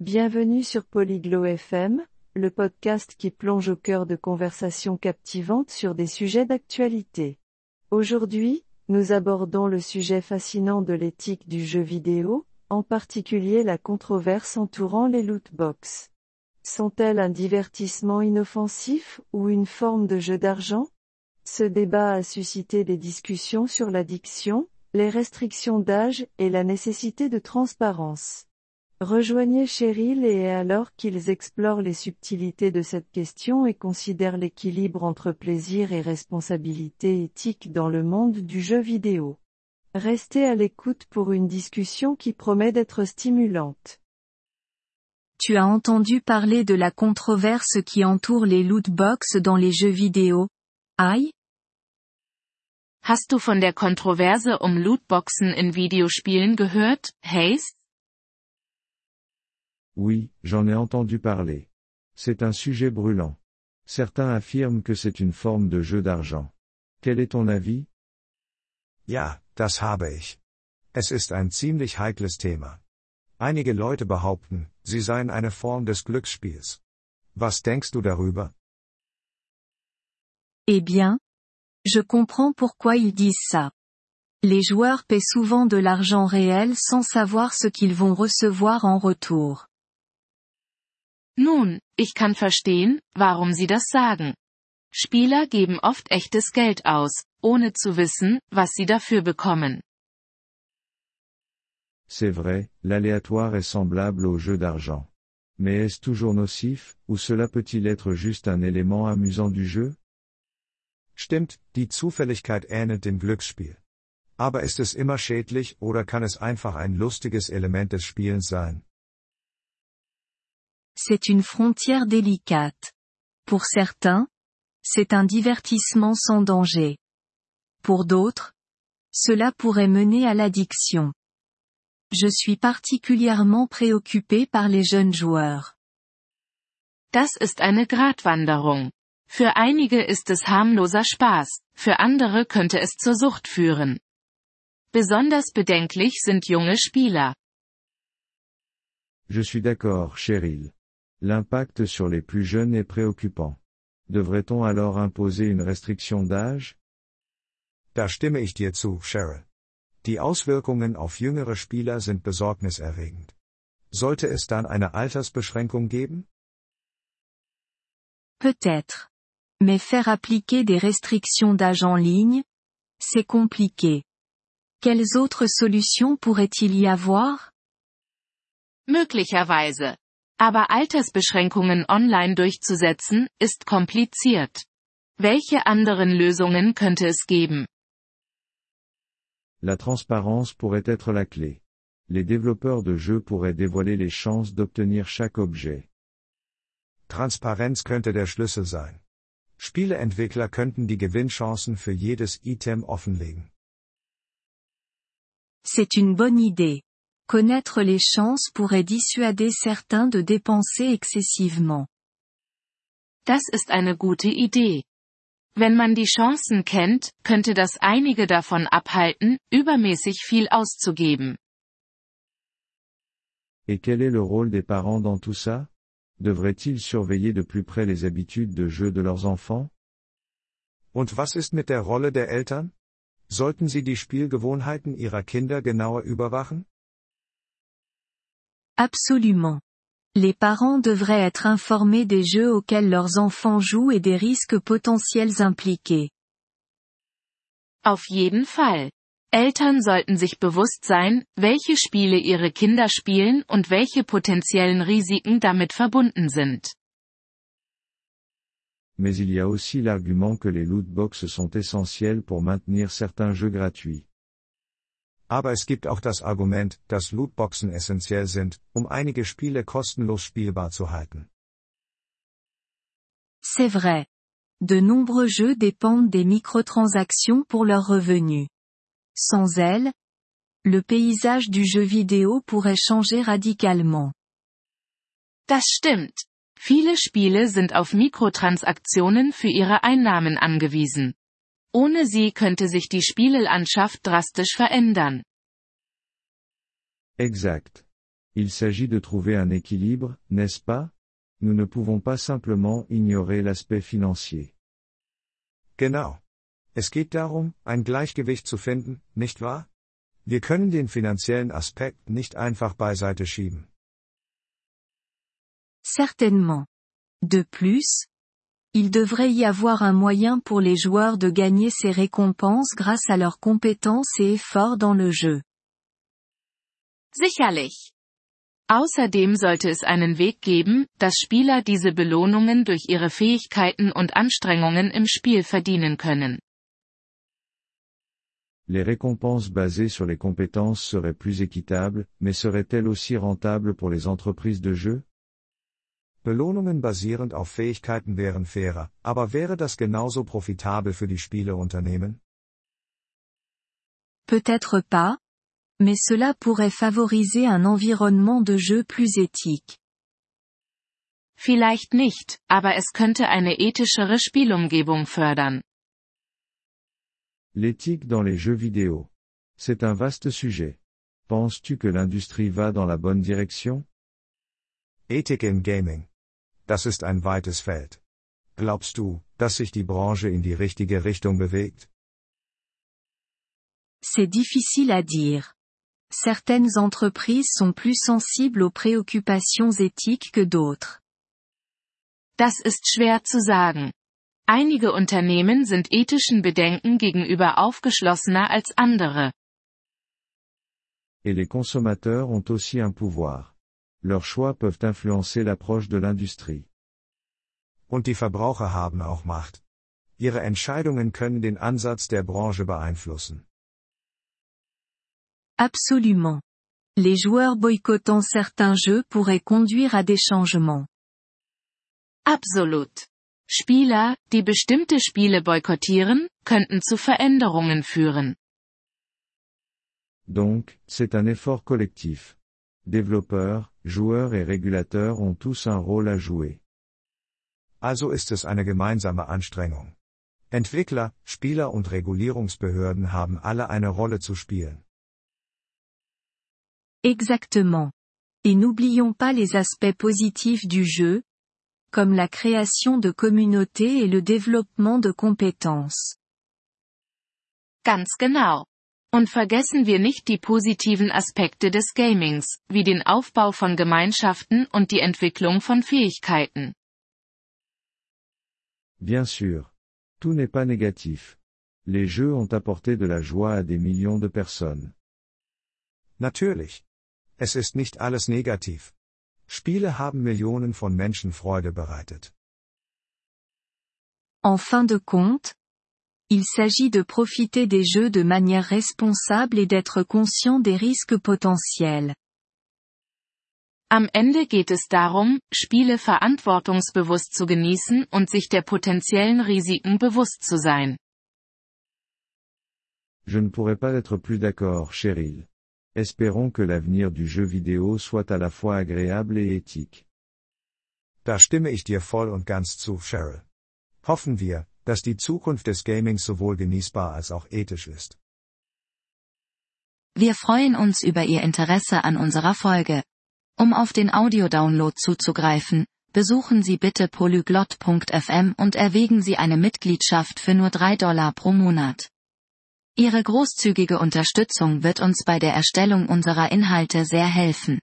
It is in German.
Bienvenue sur Polyglot FM, le podcast qui plonge au cœur de conversations captivantes sur des sujets d'actualité. Aujourd'hui, nous abordons le sujet fascinant de l'éthique du jeu vidéo, en particulier la controverse entourant les loot box. Sont-elles un divertissement inoffensif ou une forme de jeu d'argent? Ce débat a suscité des discussions sur l'addiction, les restrictions d'âge et la nécessité de transparence. Rejoignez Cheryl et alors qu'ils explorent les subtilités de cette question et considèrent l'équilibre entre plaisir et responsabilité éthique dans le monde du jeu vidéo. Restez à l'écoute pour une discussion qui promet d'être stimulante. Tu as entendu parler de la controverse qui entoure les loot box dans les jeux vidéo? Aïe? Hast du von der Kontroverse um Lootboxen in Videospielen gehört, Hayes? Oui, j'en ai entendu parler. C'est un sujet brûlant. Certains affirment que c'est une forme de jeu d'argent. Quel est ton avis? Ja, das habe ich. Es ist ein ziemlich heikles Thema. Einige Leute behaupten, sie seien eine Form des Glücksspiels. Was denkst du darüber? Eh bien, je comprends pourquoi ils disent ça. Les joueurs paient souvent de l'argent réel sans savoir ce qu'ils vont recevoir en retour. Nun, ich kann verstehen, warum sie das sagen. Spieler geben oft echtes Geld aus, ohne zu wissen, was sie dafür bekommen. C'est vrai, l'aléatoire est semblable au jeu d'argent. Mais est-ce toujours nocif, ou cela peut-il être juste un élément amusant du jeu? Stimmt, die Zufälligkeit ähnelt dem Glücksspiel. Aber ist es immer schädlich oder kann es einfach ein lustiges Element des Spielens sein? C'est une frontière délicate. Pour certains, c'est un divertissement sans danger. Pour d'autres, cela pourrait mener à l'addiction. Je suis particulièrement préoccupé par les jeunes joueurs. Das ist eine Gratwanderung. Für einige ist es harmloser Spaß, für andere könnte es zur Sucht führen. Besonders bedenklich sind junge Spieler. Je suis d'accord, Cheryl. L'impact sur les plus jeunes est préoccupant. Devrait-on alors imposer une restriction d'âge? Da stimme ich dir zu, Cheryl. Die Auswirkungen auf jüngere Spieler sind besorgniserregend. Sollte es dann eine Altersbeschränkung geben? Peut-être. Mais faire appliquer des restrictions d'âge en ligne, c'est compliqué. Quelles autres solutions pourrait-il y avoir? Möglicherweise. Aber Altersbeschränkungen online durchzusetzen, ist kompliziert. Welche anderen Lösungen könnte es geben? La transparence pourrait être la clé. Les développeurs de jeux pourraient dévoiler les chances d'obtenir chaque objet. Transparenz könnte der Schlüssel sein. Spieleentwickler könnten die Gewinnchancen für jedes Item offenlegen. C'est une bonne idée. Connaître les chances pourrait dissuader certains de dépenser excessivement. Das ist eine gute Idee. Wenn man die Chancen kennt, könnte das einige davon abhalten, übermäßig viel auszugeben. Et quel est le rôle des parents dans tout ça? Devraient-ils surveiller de plus près les habitudes de jeu de leurs enfants? Und was ist mit der Rolle der Eltern? Sollten sie die Spielgewohnheiten ihrer Kinder genauer überwachen? Absolument. Les parents devraient être informés des jeux auxquels leurs enfants jouent et des risques potentiels impliqués. Auf jeden Fall. Eltern sollten sich bewusst sein, welche Spiele ihre Kinder spielen und welche potenziellen Risiken damit verbunden sind. Mais il y a aussi l'argument que les lootbox sont essentiels pour maintenir certains jeux gratuits. Aber es gibt auch das Argument, dass Lootboxen essentiell sind, um einige Spiele kostenlos spielbar zu halten. C'est vrai. De nombreux jeux dépendent des microtransactions pour leurs revenus. Sans elles, le paysage du jeu vidéo pourrait changer radicalement. Das stimmt. Viele Spiele sind auf Mikrotransaktionen für ihre Einnahmen angewiesen. Ohne sie könnte sich die Spielelandschaft drastisch verändern. Exact. Il s'agit de trouver un équilibre, n'est-ce pas Nous ne pouvons pas simplement ignorer l'aspect financier. Genau. Es geht darum, ein Gleichgewicht zu finden, nicht wahr? Wir können den finanziellen Aspekt nicht einfach beiseite schieben. Certainement. De plus, il devrait y avoir un moyen pour les joueurs de gagner ces récompenses grâce à leurs compétences et efforts dans le jeu. Sicherlich. Außerdem sollte es einen Weg geben, dass Spieler diese Belohnungen durch ihre Fähigkeiten und Anstrengungen im Spiel verdienen können. Les récompenses basées sur les compétences seraient plus équitables, mais seraient-elles aussi rentables pour les entreprises de jeu? Belohnungen basierend auf Fähigkeiten wären fairer, aber wäre das genauso profitabel für die Spieleunternehmen? Peut-être pas, mais cela pourrait favoriser un environnement de jeu plus éthique. Vielleicht nicht, aber es könnte eine ethischere Spielumgebung fördern. L'éthique dans les jeux vidéo. C'est un vaste sujet. Penses-tu que l'industrie va dans la bonne direction Ethik im Gaming. Das ist ein weites Feld. Glaubst du, dass sich die Branche in die richtige Richtung bewegt? C'est difficile à dire. Certaines entreprises sont plus sensibles aux préoccupations éthiques que d'autres. Das ist schwer zu sagen. Einige Unternehmen sind ethischen Bedenken gegenüber aufgeschlossener als andere. Et les consommateurs ont aussi un pouvoir. Leurs choix peuvent influencer l'approche de l'industrie. Und die Verbraucher haben auch Macht. Ihre Entscheidungen können den Ansatz der Branche beeinflussen. Absolument. Les joueurs boycottant certains jeux pourraient conduire à des changements. Absolut. Spieler, die bestimmte Spiele boykottieren, könnten zu Veränderungen führen. Donc, c'est un effort collectif. Développeurs, joueurs et régulateurs ont tous un rôle à jouer. Also ist es eine gemeinsame Anstrengung. Entwickler, Spieler und Regulierungsbehörden haben alle eine Rolle zu spielen. Exactement. Et n'oublions pas les aspects positifs du jeu, comme la création de communautés et le développement de compétences. Ganz genau. Und vergessen wir nicht die positiven Aspekte des Gamings, wie den Aufbau von Gemeinschaften und die Entwicklung von Fähigkeiten. Bien sûr. Tout n'est pas négatif. Les jeux ont apporté de la joie à des millions de personnes. Natürlich. Es ist nicht alles negativ. Spiele haben Millionen von Menschen Freude bereitet. En fin de compte, il s'agit de profiter des jeux de manière responsable et d'être conscient des risques potentiels. Am Ende geht es darum, Spiele verantwortungsbewusst zu genießen und sich der potenziellen Risiken bewusst zu sein. Je ne pourrais pas être plus d'accord, Cheryl. Espérons que l'avenir du jeu vidéo soit à la fois agréable et éthique. Da stimme ich dir voll und ganz zu, Cheryl. Hoffen wir, dass die Zukunft des Gamings sowohl genießbar als auch ethisch ist. Wir freuen uns über Ihr Interesse an unserer Folge. Um auf den Audiodownload zuzugreifen, besuchen Sie bitte polyglot.fm und erwägen Sie eine Mitgliedschaft für nur 3 Dollar pro Monat. Ihre großzügige Unterstützung wird uns bei der Erstellung unserer Inhalte sehr helfen.